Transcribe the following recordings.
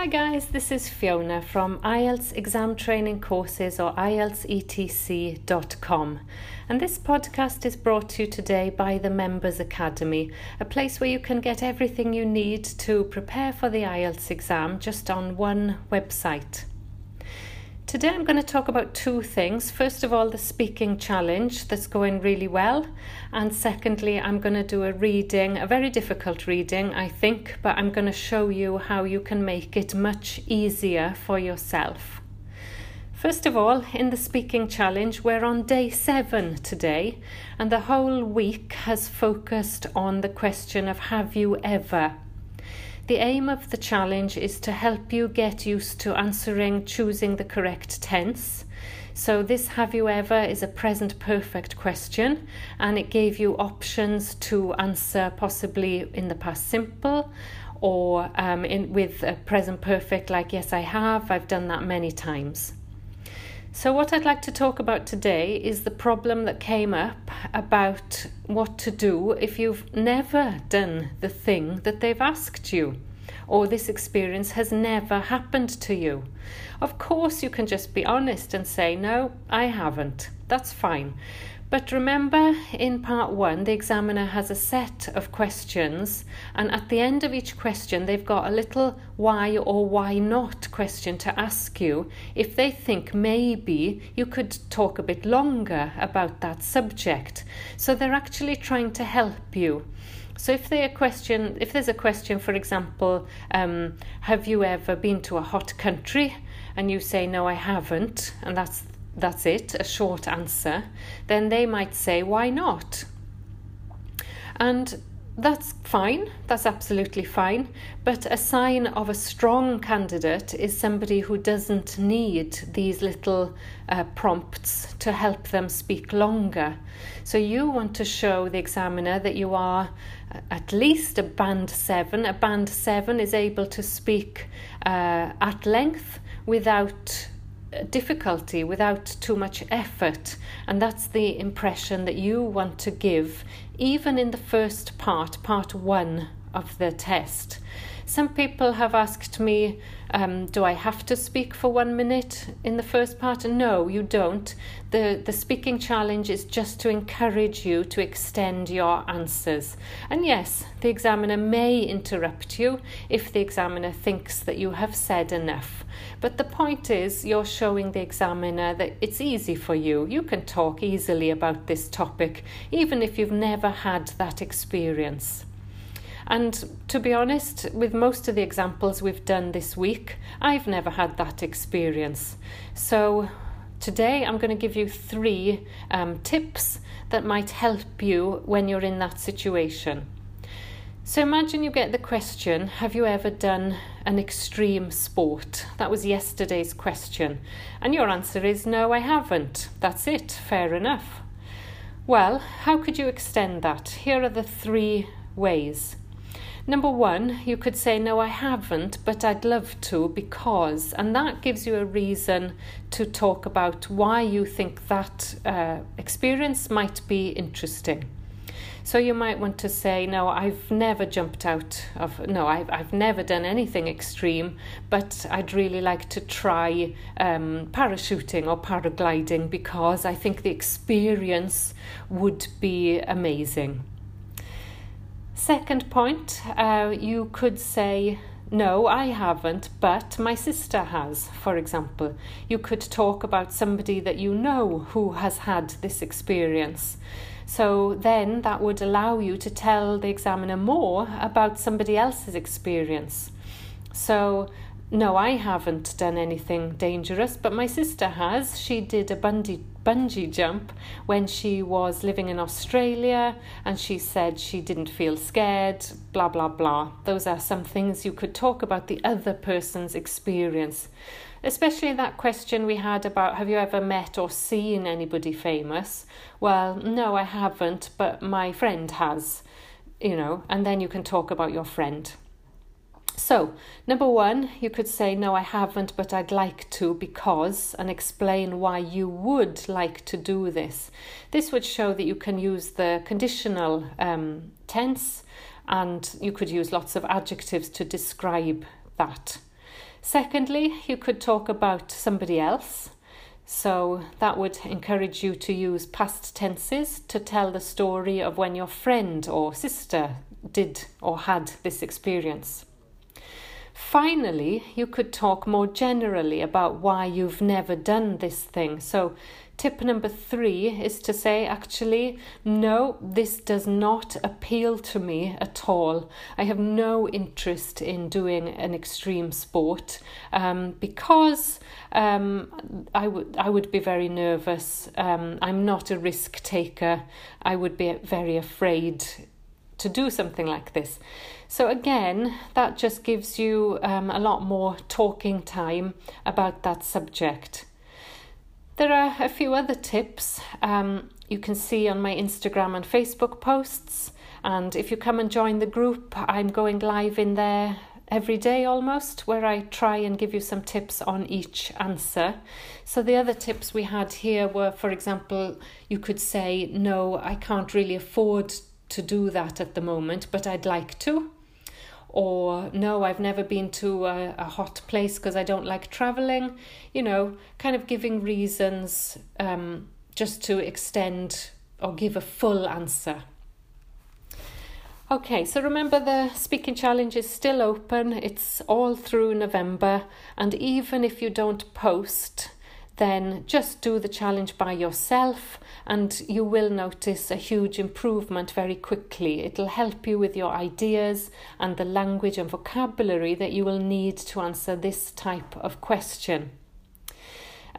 Hi guys, this is Fiona from IELTS Exam Training Courses or IELTSETC.com. And this podcast is brought to you today by the Members Academy, a place where you can get everything you need to prepare for the IELTS exam just on one website. Today I'm going to talk about two things. First of all, the speaking challenge that's going really well. And secondly, I'm going to do a reading, a very difficult reading, I think, but I'm going to show you how you can make it much easier for yourself. First of all, in the speaking challenge, we're on day seven today, and the whole week has focused on the question of have you ever? The aim of the challenge is to help you get used to answering, choosing the correct tense. So, this have you ever is a present perfect question, and it gave you options to answer possibly in the past simple or um, in, with a present perfect, like yes, I have, I've done that many times. So, what I'd like to talk about today is the problem that came up about what to do if you've never done the thing that they've asked you, or this experience has never happened to you. Of course, you can just be honest and say, No, I haven't. That's fine. But remember, in part one, the examiner has a set of questions, and at the end of each question, they've got a little why or why not question to ask you if they think maybe you could talk a bit longer about that subject. So they're actually trying to help you. So if they a question, if there's a question, for example, um, have you ever been to a hot country? And you say no, I haven't, and that's that's it, a short answer, then they might say, why not? And that's fine, that's absolutely fine. But a sign of a strong candidate is somebody who doesn't need these little uh, prompts to help them speak longer. So you want to show the examiner that you are uh, at least a band seven. A band seven is able to speak uh, at length without difficulty without too much effort. And that's the impression that you want to give, even in the first part, part one of the test. Some people have asked me, um, do I have to speak for one minute in the first part? No, you don't. The, the speaking challenge is just to encourage you to extend your answers. And yes, the examiner may interrupt you if the examiner thinks that you have said enough. But the point is, you're showing the examiner that it's easy for you. You can talk easily about this topic, even if you've never had that experience. And to be honest, with most of the examples we've done this week, I've never had that experience. So today I'm going to give you three um, tips that might help you when you're in that situation. So imagine you get the question Have you ever done an extreme sport? That was yesterday's question. And your answer is No, I haven't. That's it, fair enough. Well, how could you extend that? Here are the three ways. Number one, you could say, No, I haven't, but I'd love to because, and that gives you a reason to talk about why you think that uh, experience might be interesting. So you might want to say, No, I've never jumped out of, no, I've, I've never done anything extreme, but I'd really like to try um, parachuting or paragliding because I think the experience would be amazing. Second point, uh, you could say, no, I haven't, but my sister has, for example. You could talk about somebody that you know who has had this experience. So then that would allow you to tell the examiner more about somebody else's experience. So no, I haven't done anything dangerous, but my sister has. She did a bungee, bungee jump when she was living in Australia and she said she didn't feel scared, blah, blah, blah. Those are some things you could talk about the other person's experience. Especially that question we had about have you ever met or seen anybody famous? Well, no, I haven't, but my friend has, you know, and then you can talk about your friend. So, number one, you could say, No, I haven't, but I'd like to because, and explain why you would like to do this. This would show that you can use the conditional um, tense and you could use lots of adjectives to describe that. Secondly, you could talk about somebody else. So that would encourage you to use past tenses to tell the story of when your friend or sister did or had this experience. Finally, you could talk more generally about why you've never done this thing. So, tip number three is to say, actually, no, this does not appeal to me at all. I have no interest in doing an extreme sport um, because um, I would I would be very nervous. Um, I'm not a risk taker. I would be very afraid to do something like this. So, again, that just gives you um, a lot more talking time about that subject. There are a few other tips um, you can see on my Instagram and Facebook posts. And if you come and join the group, I'm going live in there every day almost, where I try and give you some tips on each answer. So, the other tips we had here were, for example, you could say, No, I can't really afford to do that at the moment, but I'd like to or no, I've never been to a, a hot place because I don't like traveling, you know, kind of giving reasons um, just to extend or give a full answer. Okay, so remember the speaking challenge is still open. It's all through November, and even if you don't post, then just do the challenge by yourself and you will notice a huge improvement very quickly. It'll help you with your ideas and the language and vocabulary that you will need to answer this type of question.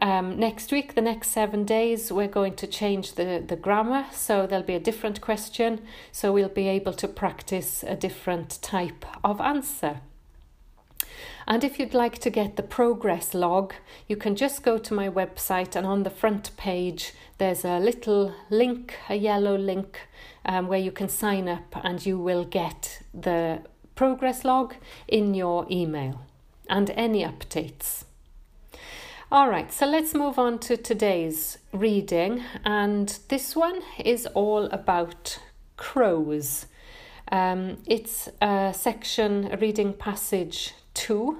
Um, next week, the next seven days, we're going to change the, the grammar, so there'll be a different question, so we'll be able to practice a different type of answer. And if you'd like to get the progress log, you can just go to my website and on the front page there's a little link, a yellow link, um, where you can sign up and you will get the progress log in your email and any updates. All right, so let's move on to today's reading, and this one is all about crows. Um, it's a section, a reading passage 2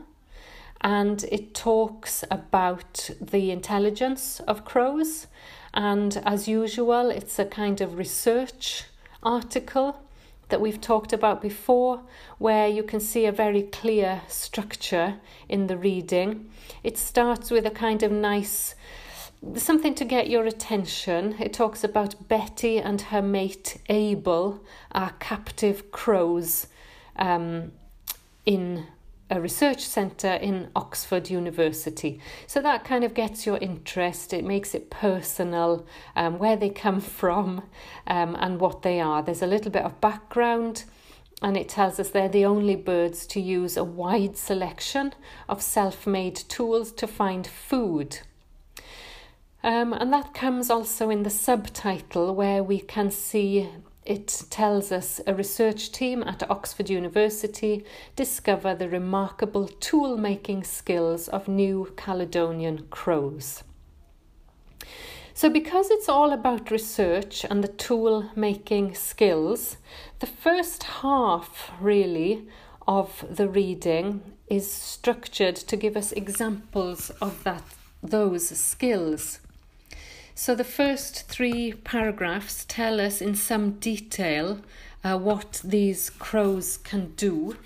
and it talks about the intelligence of crows and as usual it's a kind of research article that we've talked about before where you can see a very clear structure in the reading it starts with a kind of nice something to get your attention. It talks about Betty and her mate Abel are captive crows um, in a research centre in Oxford University. So that kind of gets your interest, it makes it personal, um, where they come from um, and what they are. There's a little bit of background. And it tells us they're the only birds to use a wide selection of self made tools to find food. Um, and that comes also in the subtitle where we can see it tells us a research team at Oxford University discover the remarkable tool making skills of New Caledonian crows. So, because it's all about research and the tool making skills, the first half really of the reading is structured to give us examples of that those skills. So the first three paragraphs tell us in some detail uh, what these crows can do.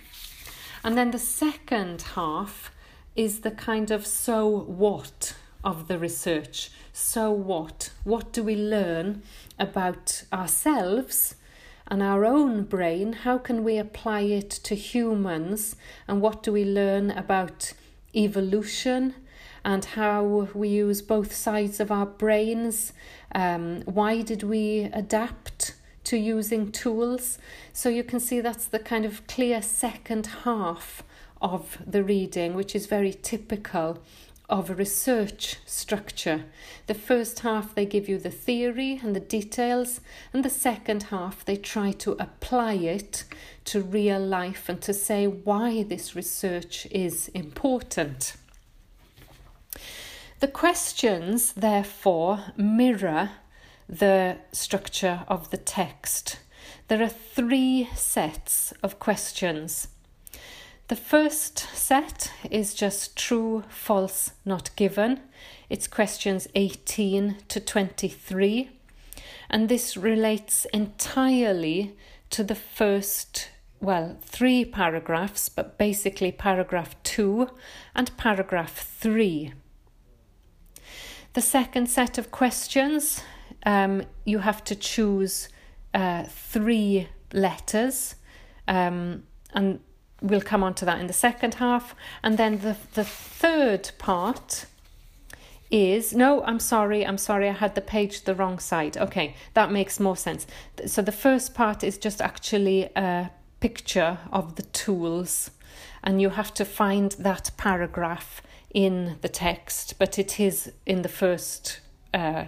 And then the second half is the kind of so what of the research. So what? What do we learn about ourselves and our own brain? How can we apply it to humans? And what do we learn about evolution? And how we use both sides of our brains. Um, why did we adapt to using tools? So you can see that's the kind of clear second half of the reading, which is very typical of a research structure. The first half they give you the theory and the details, and the second half they try to apply it to real life and to say why this research is important. The questions, therefore, mirror the structure of the text. There are three sets of questions. The first set is just true, false, not given. It's questions 18 to 23. And this relates entirely to the first, well, three paragraphs, but basically paragraph 2 and paragraph 3. The second set of questions, um, you have to choose uh, three letters, um, and we'll come on to that in the second half. And then the, the third part is no, I'm sorry, I'm sorry, I had the page the wrong side. Okay, that makes more sense. So the first part is just actually a picture of the tools, and you have to find that paragraph in the text, but it is in the first uh,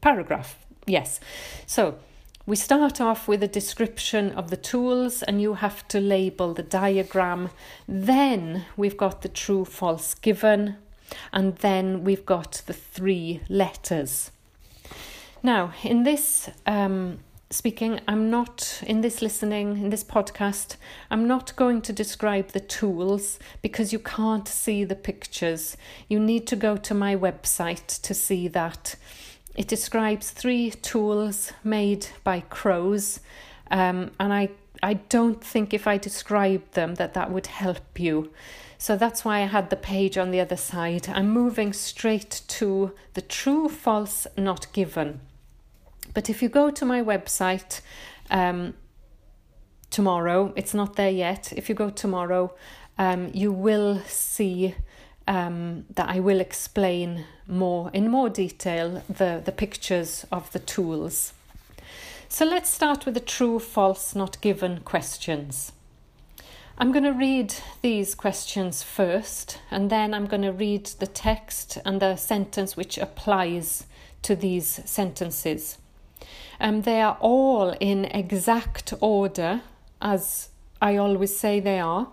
paragraph. Yes. So we start off with a description of the tools, and you have to label the diagram. Then we've got the true false given, and then we've got the three letters. Now, in this um, speaking, I'm not, in this listening, in this podcast, I'm not going to describe the tools because you can't see the pictures. You need to go to my website to see that. It describes three tools made by crows, um, and I I don't think if I described them that that would help you. So that's why I had the page on the other side. I'm moving straight to the true, false, not given. But if you go to my website um, tomorrow, it's not there yet. If you go tomorrow, um, you will see um, that I will explain more in more detail the, the pictures of the tools. So let's start with the true, false, not given questions. I'm going to read these questions first, and then I'm going to read the text and the sentence which applies to these sentences. Um, they are all in exact order, as I always say they are.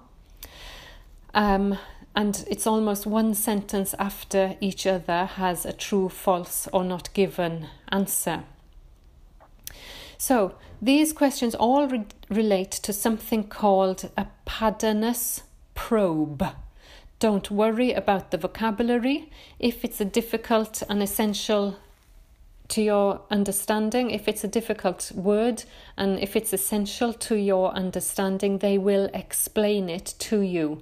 Um, and it's almost one sentence after each other has a true, false, or not given answer. So these questions all re- relate to something called a Pandanus probe. Don't worry about the vocabulary. If it's a difficult and essential to your understanding, if it's a difficult word and if it's essential to your understanding, they will explain it to you.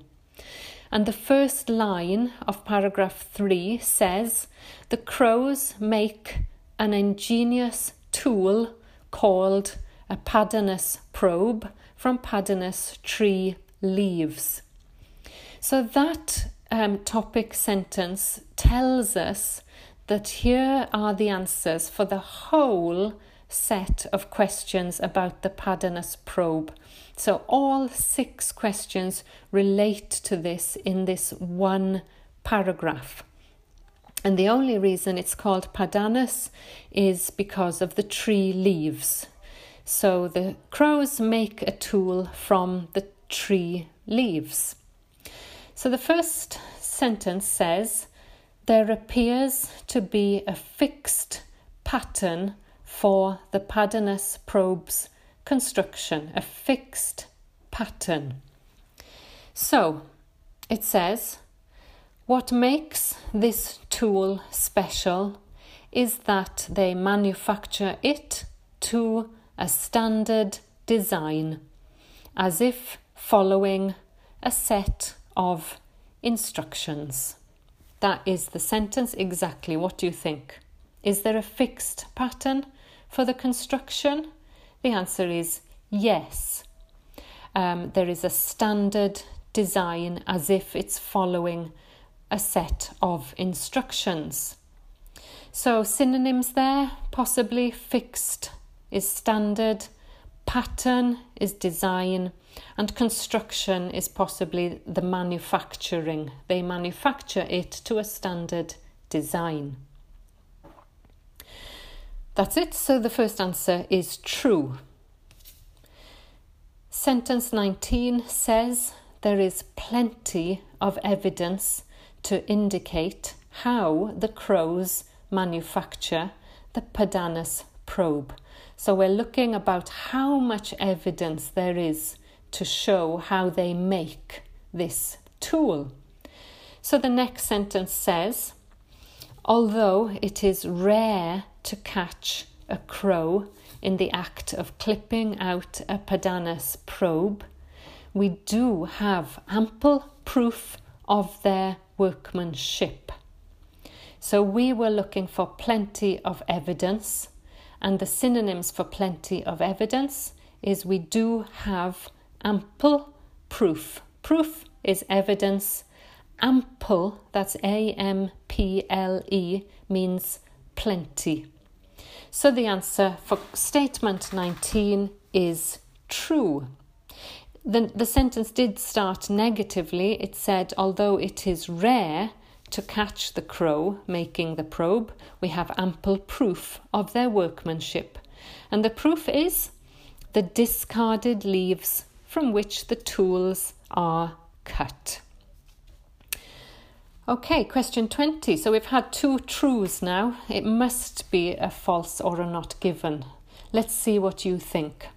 And the first line of paragraph 3 says The crows make an ingenious tool called a Pandanus probe from Pandanus tree leaves. So that um, topic sentence tells us that here are the answers for the whole set of questions about the Pandanus probe. So all six questions relate to this in this one paragraph. And the only reason it's called Pandanus is because of the tree leaves. So the crows make a tool from the tree leaves. So the first sentence says, There appears to be a fixed pattern for the Pandanus probe's construction, a fixed pattern. So it says, what makes this tool special is that they manufacture it to a standard design, as if following a set of instructions. That is the sentence exactly. What do you think? Is there a fixed pattern for the construction? The answer is yes. Um, there is a standard design as if it's following a set of instructions. So, synonyms there possibly fixed is standard, pattern is design, and construction is possibly the manufacturing. They manufacture it to a standard design. That's it. So the first answer is true. Sentence 19 says there is plenty of evidence to indicate how the crows manufacture the Pandanus probe. So we're looking about how much evidence there is to show how they make this tool. So the next sentence says, although it is rare to catch a crow in the act of clipping out a Pandanus probe, we do have ample proof of their workmanship. So we were looking for plenty of evidence, and the synonyms for plenty of evidence is we do have ample proof. Proof is evidence. Ample, that's A M P L E, means plenty. So the answer for statement 19 is true. The, the sentence did start negatively. It said, although it is rare to catch the crow making the probe, we have ample proof of their workmanship. And the proof is the discarded leaves from which the tools are cut. Okay, question 20. So we've had two truths now. It must be a false or a not given. Let's see what you think.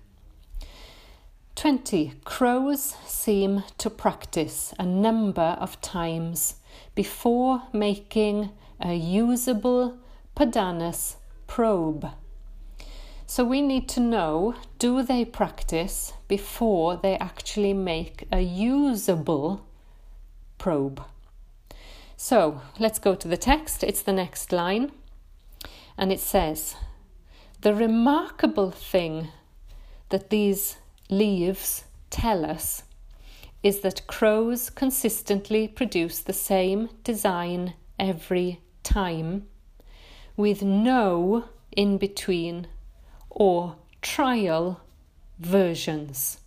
20. Crows seem to practice a number of times before making a usable Pandanus probe. So we need to know do they practice before they actually make a usable probe? So let's go to the text. It's the next line. And it says, The remarkable thing that these leaves tell us is that crows consistently produce the same design every time with no in between or trial versions.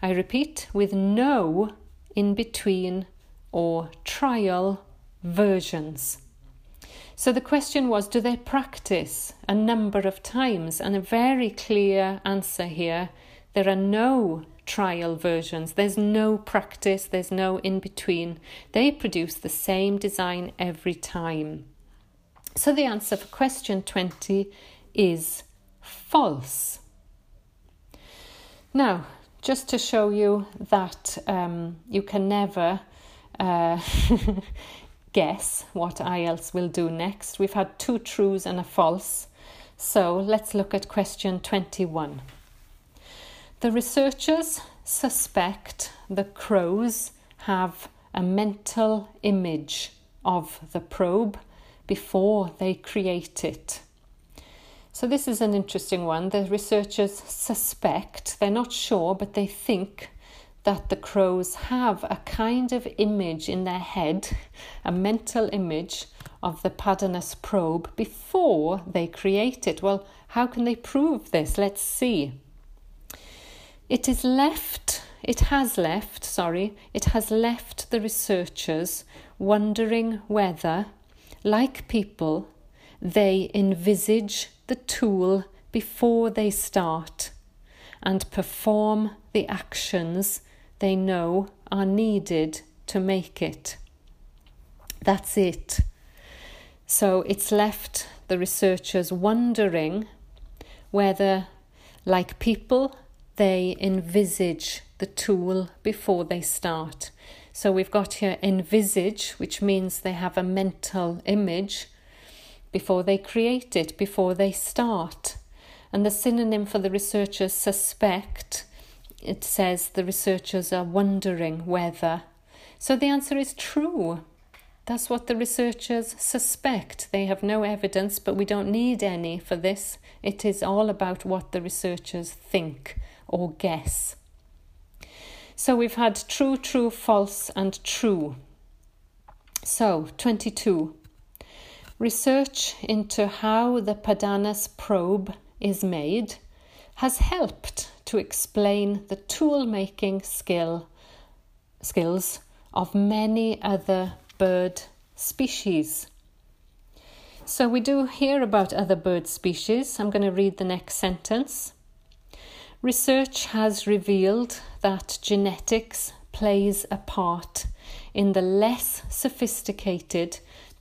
I repeat, with no in between or trial versions. So the question was do they practice a number of times? And a very clear answer here there are no trial versions, there's no practice, there's no in between. They produce the same design every time. So the answer for question 20 is false. Now, just to show you that um, you can never uh, guess what IELTS will do next, we've had two truths and a false. So let's look at question 21. The researchers suspect the crows have a mental image of the probe before they create it. So, this is an interesting one. The researchers suspect, they're not sure, but they think that the crows have a kind of image in their head, a mental image of the Pandanus probe before they create it. Well, how can they prove this? Let's see. It is left, it has left, sorry, it has left the researchers wondering whether, like people, they envisage the tool before they start and perform the actions they know are needed to make it. That's it. So it's left the researchers wondering whether, like people, they envisage the tool before they start. So we've got here envisage, which means they have a mental image before they create it, before they start. And the synonym for the researchers suspect, it says the researchers are wondering whether. So the answer is true. That's what the researchers suspect. They have no evidence, but we don't need any for this. It is all about what the researchers think or guess. So we've had true, true, false, and true. So, 22. Research into how the Pandanus probe is made has helped to explain the tool making skill skills of many other bird species. So we do hear about other bird species. I'm going to read the next sentence. Research has revealed that genetics plays a part in the less sophisticated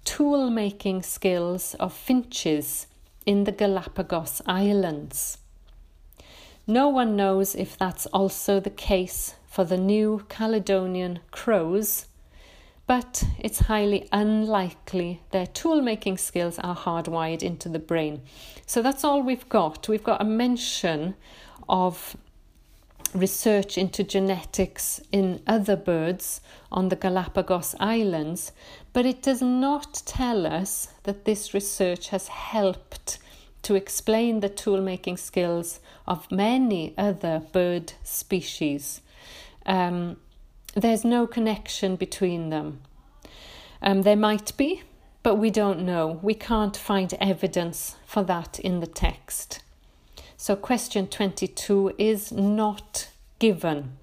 tool making skills of finches in the Galapagos Islands. No one knows if that's also the case for the New Caledonian crows, but it's highly unlikely their tool making skills are hardwired into the brain. So that's all we've got. We've got a mention of research into genetics in other birds on the Galapagos Islands, but it does not tell us that this research has helped to explain the tool making skills of many other bird species. Um, there's no connection between them. Um, there might be, but we don't know. We can't find evidence for that in the text. So, question 22 is not given.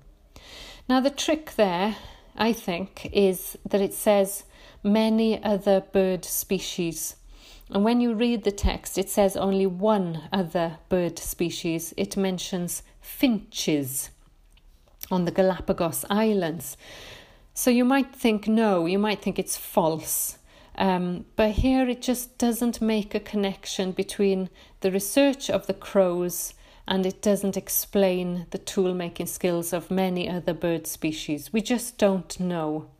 Now, the trick there, I think, is that it says many other bird species and when you read the text, it says only one other bird species. It mentions finches on the Galapagos Islands. So you might think no, you might think it's false. Um, but here it just doesn't make a connection between the research of the crows and it doesn't explain the tool making skills of many other bird species. We just don't know.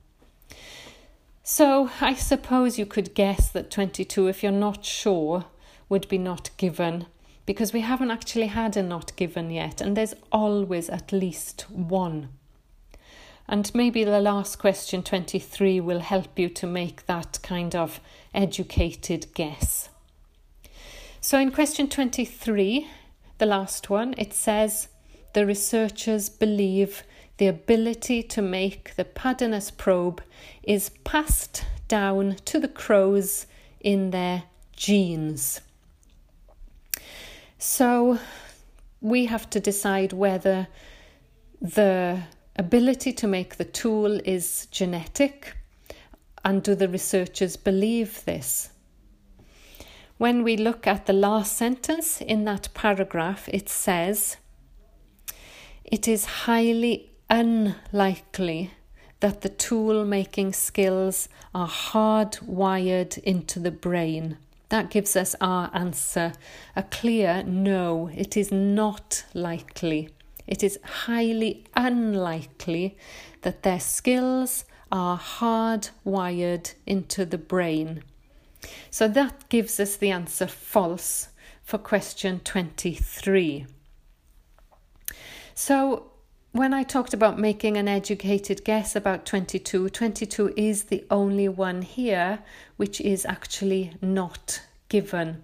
So I suppose you could guess that 22, if you're not sure, would be not given because we haven't actually had a not given yet, and there's always at least one. And maybe the last question, 23, will help you to make that kind of educated guess. So in question 23, the last one, it says the researchers believe the ability to make the Pandanus probe is passed down to the crows in their genes. So we have to decide whether the ability to make the tool is genetic and do the researchers believe this? When we look at the last sentence in that paragraph, it says, It is highly unlikely that the tool making skills are hardwired into the brain. That gives us our answer a clear no, it is not likely. It is highly unlikely that their skills are hardwired into the brain. So that gives us the answer false for question 23. So when I talked about making an educated guess about 22, 22 is the only one here which is actually not given.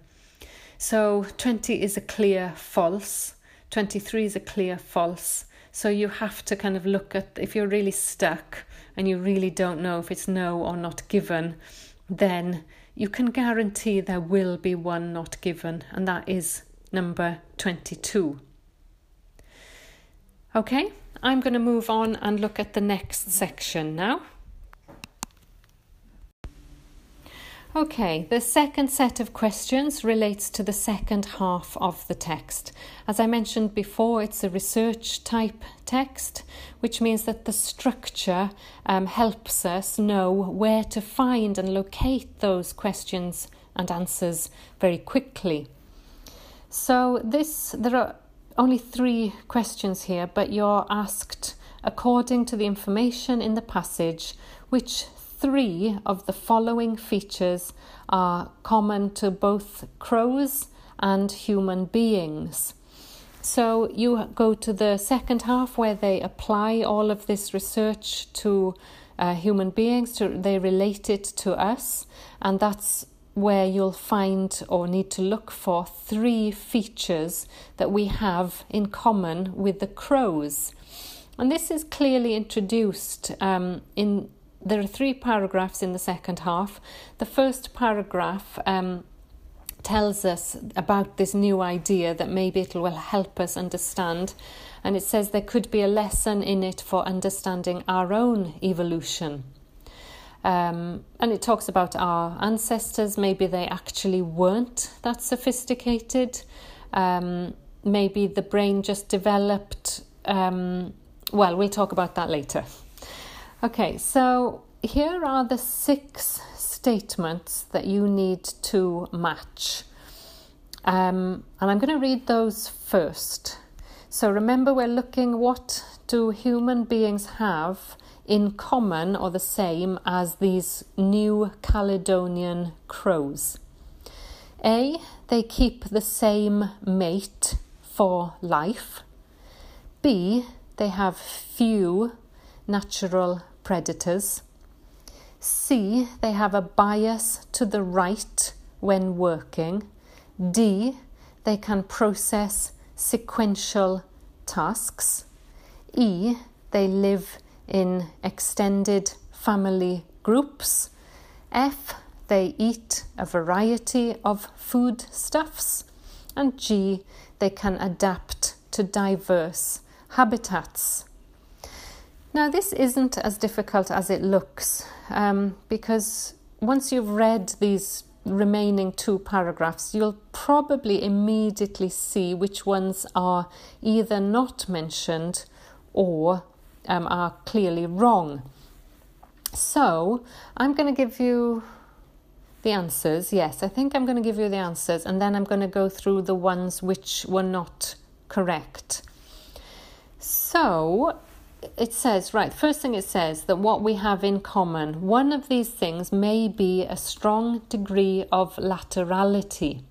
So 20 is a clear false, 23 is a clear false. So you have to kind of look at if you're really stuck and you really don't know if it's no or not given, then you can guarantee there will be one not given, and that is number 22. Okay, I'm going to move on and look at the next section now. Okay, the second set of questions relates to the second half of the text. As I mentioned before, it's a research type text, which means that the structure um, helps us know where to find and locate those questions and answers very quickly. So this there are only three questions here, but you're asked according to the information in the passage which three of the following features are common to both crows and human beings. So you go to the second half where they apply all of this research to uh, human beings, to, they relate it to us, and that's where you'll find or need to look for three features that we have in common with the crows. And this is clearly introduced um, in. There are three paragraphs in the second half. The first paragraph um, tells us about this new idea that maybe it will help us understand. And it says there could be a lesson in it for understanding our own evolution. Um, and it talks about our ancestors. Maybe they actually weren't that sophisticated. Um, maybe the brain just developed. Um, well, we'll talk about that later. Okay, so here are the six statements that you need to match. Um, and I'm going to read those first. So remember, we're looking what do human beings have in common or the same as these New Caledonian crows? A, they keep the same mate for life. B, they have few natural predators. C, they have a bias to the right when working. D, they can process sequential tasks. E, they live in extended family groups. F, they eat a variety of foodstuffs. And G, they can adapt to diverse habitats. Now, this isn't as difficult as it looks um, because once you've read these remaining two paragraphs, you'll probably immediately see which ones are either not mentioned or um, are clearly wrong. So, I'm going to give you the answers. Yes, I think I'm going to give you the answers, and then I'm going to go through the ones which were not correct. So, it says, right, first thing it says that what we have in common, one of these things may be a strong degree of laterality.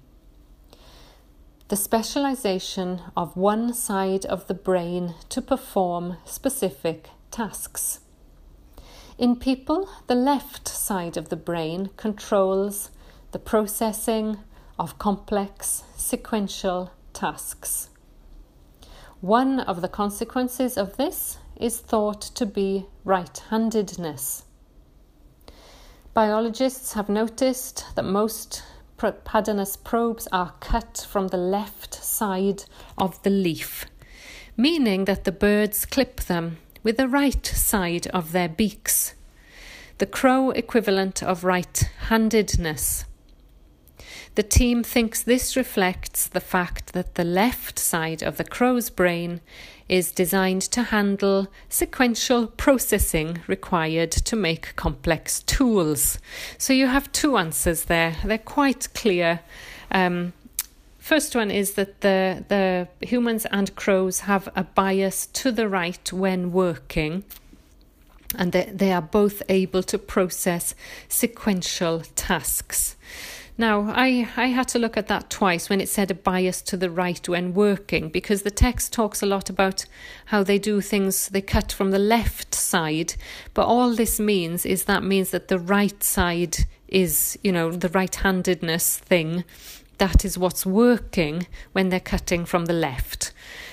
The specialization of one side of the brain to perform specific tasks. In people, the left side of the brain controls the processing of complex sequential tasks. One of the consequences of this is thought to be right handedness. Biologists have noticed that most Pandanus probes are cut from the left side of the leaf, meaning that the birds clip them with the right side of their beaks, the crow equivalent of right handedness. The team thinks this reflects the fact that the left side of the crow's brain is designed to handle sequential processing required to make complex tools. So you have two answers there. They're quite clear. Um, first one is that the, the humans and crows have a bias to the right when working and they, they are both able to process sequential tasks. Now, I, I had to look at that twice when it said a bias to the right when working, because the text talks a lot about how they do things, they cut from the left side, but all this means is that means that the right side is, you know, the right handedness thing. That is what's working when they're cutting from the left.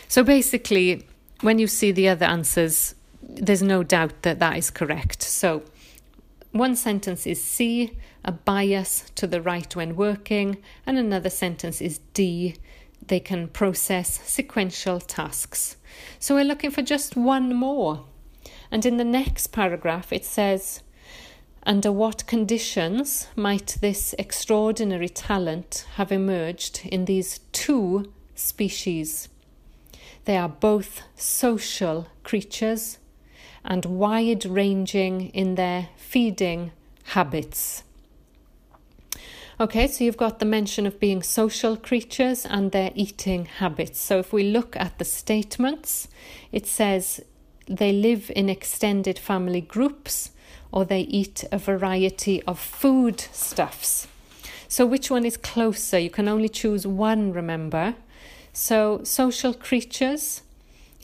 So basically, when you see the other answers, there's no doubt that that is correct. So, one sentence is C, a bias to the right when working, and another sentence is D. They can process sequential tasks. So we're looking for just one more. And in the next paragraph, it says, Under what conditions might this extraordinary talent have emerged in these two species? They are both social creatures and wide ranging in their feeding habits. Okay, so you've got the mention of being social creatures and their eating habits. So if we look at the statements, it says they live in extended family groups or they eat a variety of food stuffs. So which one is closer? You can only choose one, remember. So social creatures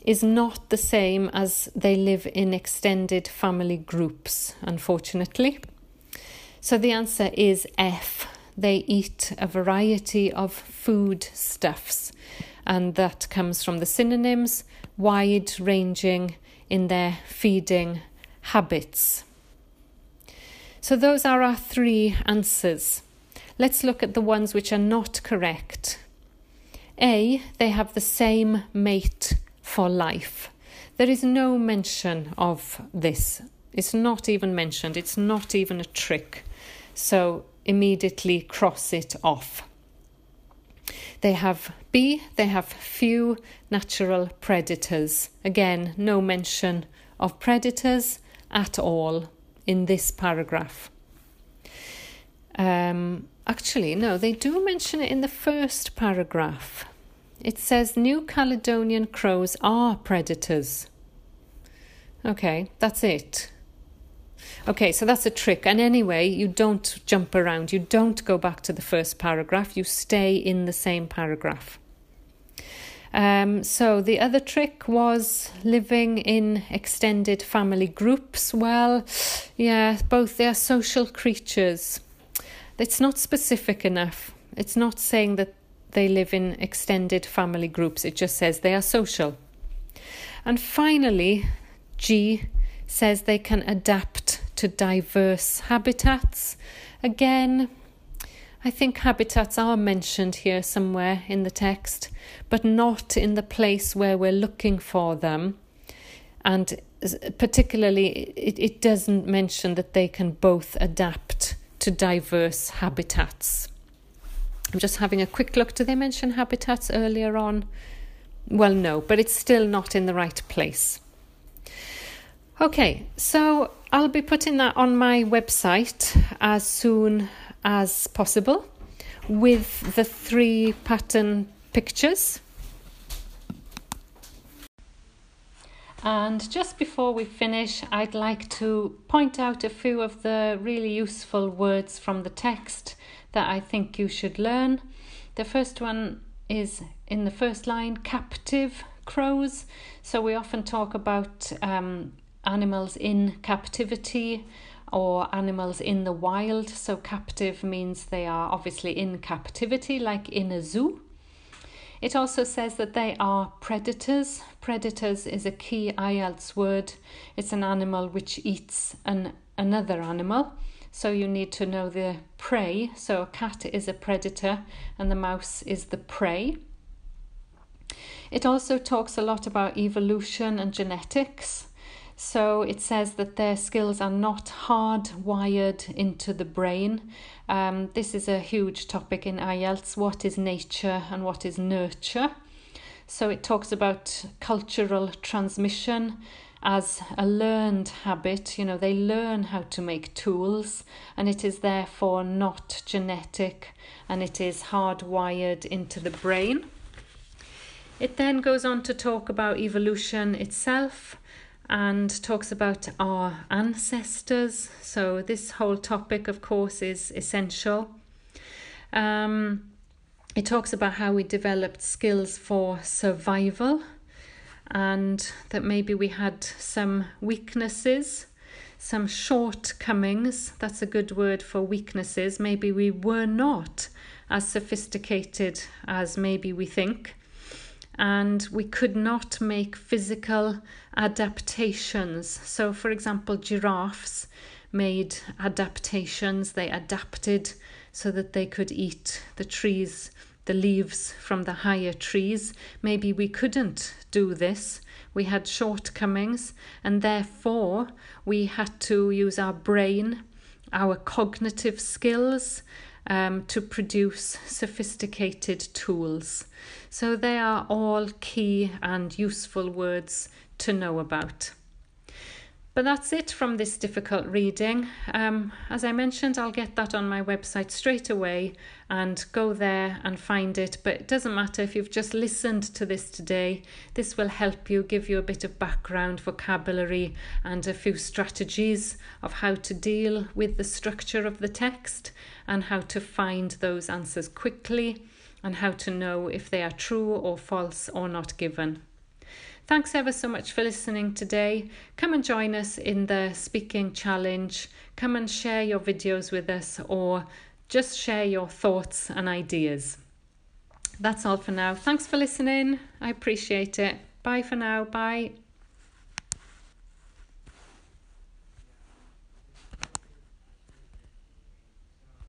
is not the same as they live in extended family groups, unfortunately. So the answer is F they eat a variety of food stuffs, and that comes from the synonyms wide ranging in their feeding habits. So, those are our three answers. Let's look at the ones which are not correct. A, they have the same mate for life. There is no mention of this. It's not even mentioned. It's not even a trick. So immediately cross it off. They have B, they have few natural predators. Again, no mention of predators at all in this paragraph. Um, actually, no, they do mention it in the first paragraph. It says New Caledonian crows are predators. Okay, that's it. Okay, so that's a trick. And anyway, you don't jump around. You don't go back to the first paragraph. You stay in the same paragraph. Um, so the other trick was living in extended family groups. Well, yeah, both they are social creatures. It's not specific enough. It's not saying that they live in extended family groups. It just says they are social. And finally, G says they can adapt to diverse habitats. Again, I think habitats are mentioned here somewhere in the text, but not in the place where we're looking for them. And particularly, it, it doesn't mention that they can both adapt to diverse habitats. I'm just having a quick look. Do they mention habitats earlier on? Well, no, but it's still not in the right place. Okay, so I'll be putting that on my website as soon as possible with the three pattern pictures. And just before we finish, I'd like to point out a few of the really useful words from the text that I think you should learn. The first one is in the first line captive crows. So we often talk about um, animals in captivity or animals in the wild. So, captive means they are obviously in captivity, like in a zoo. It also says that they are predators. Predators is a key IELTS word. It's an animal which eats an, another animal. So you need to know the prey. So a cat is a predator and the mouse is the prey. It also talks a lot about evolution and genetics. So it says that their skills are not hardwired into the brain. Um, this is a huge topic in IELTS what is nature and what is nurture? So it talks about cultural transmission as a learned habit. You know, they learn how to make tools, and it is therefore not genetic and it is hardwired into the brain. It then goes on to talk about evolution itself and talks about our ancestors. So, this whole topic, of course, is essential. Um, it talks about how we developed skills for survival and that maybe we had some weaknesses, some shortcomings. That's a good word for weaknesses. Maybe we were not as sophisticated as maybe we think and we could not make physical adaptations. So, for example, giraffes made adaptations, they adapted so that they could eat the trees, the leaves from the higher trees. Maybe we couldn't do this. We had shortcomings, and therefore we had to use our brain, our cognitive skills, um, to produce sophisticated tools. So they are all key and useful words to know about. But that's it from this difficult reading. Um, as I mentioned, I'll get that on my website straight away and go there and find it. But it doesn't matter if you've just listened to this today, this will help you give you a bit of background, vocabulary, and a few strategies of how to deal with the structure of the text and how to find those answers quickly and how to know if they are true or false or not given. Thanks ever so much for listening today. Come and join us in the speaking challenge. Come and share your videos with us or just share your thoughts and ideas. That's all for now. Thanks for listening. I appreciate it. Bye for now. Bye.